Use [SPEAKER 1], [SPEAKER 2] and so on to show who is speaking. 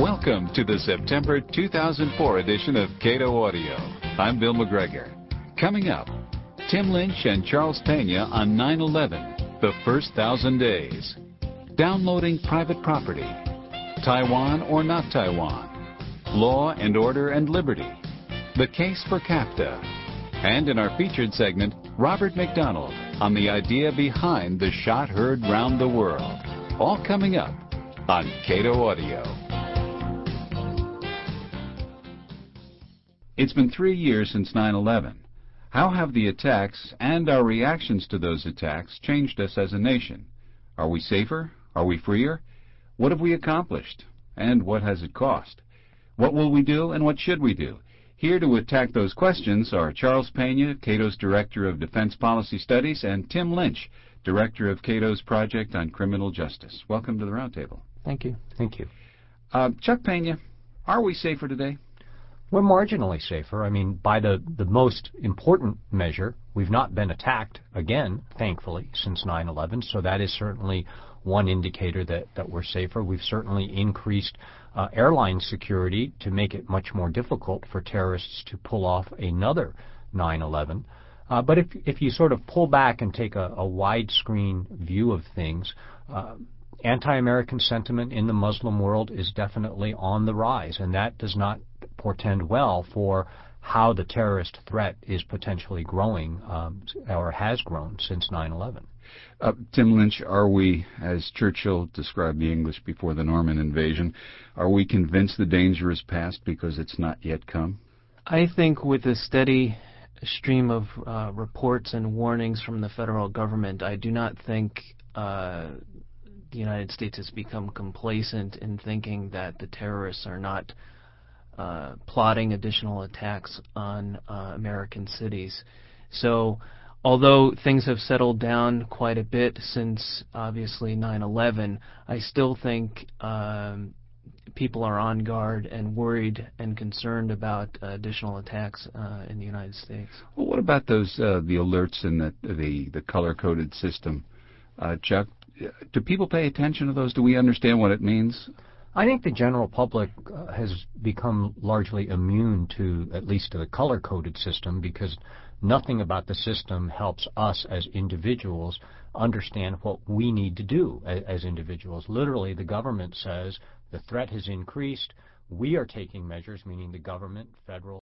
[SPEAKER 1] Welcome to the September 2004 edition of Cato Audio. I'm Bill McGregor. Coming up, Tim Lynch and Charles Peña on 9-11, the first thousand days. Downloading private property. Taiwan or not Taiwan. Law and order and liberty. The case for CAFTA. And in our featured segment, Robert McDonald on the idea behind the shot heard round the world. All coming up on Cato Audio. It's been three years since 9-11. How have the attacks and our reactions to those attacks changed us as a nation? Are we safer? Are we freer? What have we accomplished? And what has it cost? What will we do and what should we do? Here to attack those questions are Charles Peña, Cato's Director of Defense Policy Studies, and Tim Lynch, Director of Cato's Project on Criminal Justice. Welcome to the Roundtable.
[SPEAKER 2] Thank you. Thank you.
[SPEAKER 1] Uh, Chuck Peña, are we safer today?
[SPEAKER 2] We're marginally safer. I mean, by the, the most important measure, we've not been attacked again, thankfully, since 9-11, so that is certainly one indicator that, that we're safer. We've certainly increased uh, airline security to make it much more difficult for terrorists to pull off another 9-11. Uh, but if, if you sort of pull back and take a, a widescreen view of things, uh, anti-American sentiment in the Muslim world is definitely on the rise, and that does not portend well for how the terrorist threat is potentially growing um, or has grown since 9/11.
[SPEAKER 1] Uh, Tim Lynch, are we, as Churchill described the English before the Norman invasion, are we convinced the danger is past because it's not yet come?
[SPEAKER 3] I think with a steady stream of uh, reports and warnings from the federal government, I do not think uh, the United States has become complacent in thinking that the terrorists are not uh, plotting additional attacks on uh, American cities. So, although things have settled down quite a bit since obviously 9/11, I still think um, people are on guard and worried and concerned about uh, additional attacks uh, in the United States.
[SPEAKER 1] Well, what about those uh, the alerts and the the, the color coded system, uh, Chuck? Do people pay attention to those? Do we understand what it means?
[SPEAKER 2] I think the general public uh, has become largely immune to at least to the color coded system because nothing about the system helps us as individuals understand what we need to do as, as individuals. Literally, the government says the threat has increased. We are taking measures, meaning the government, federal,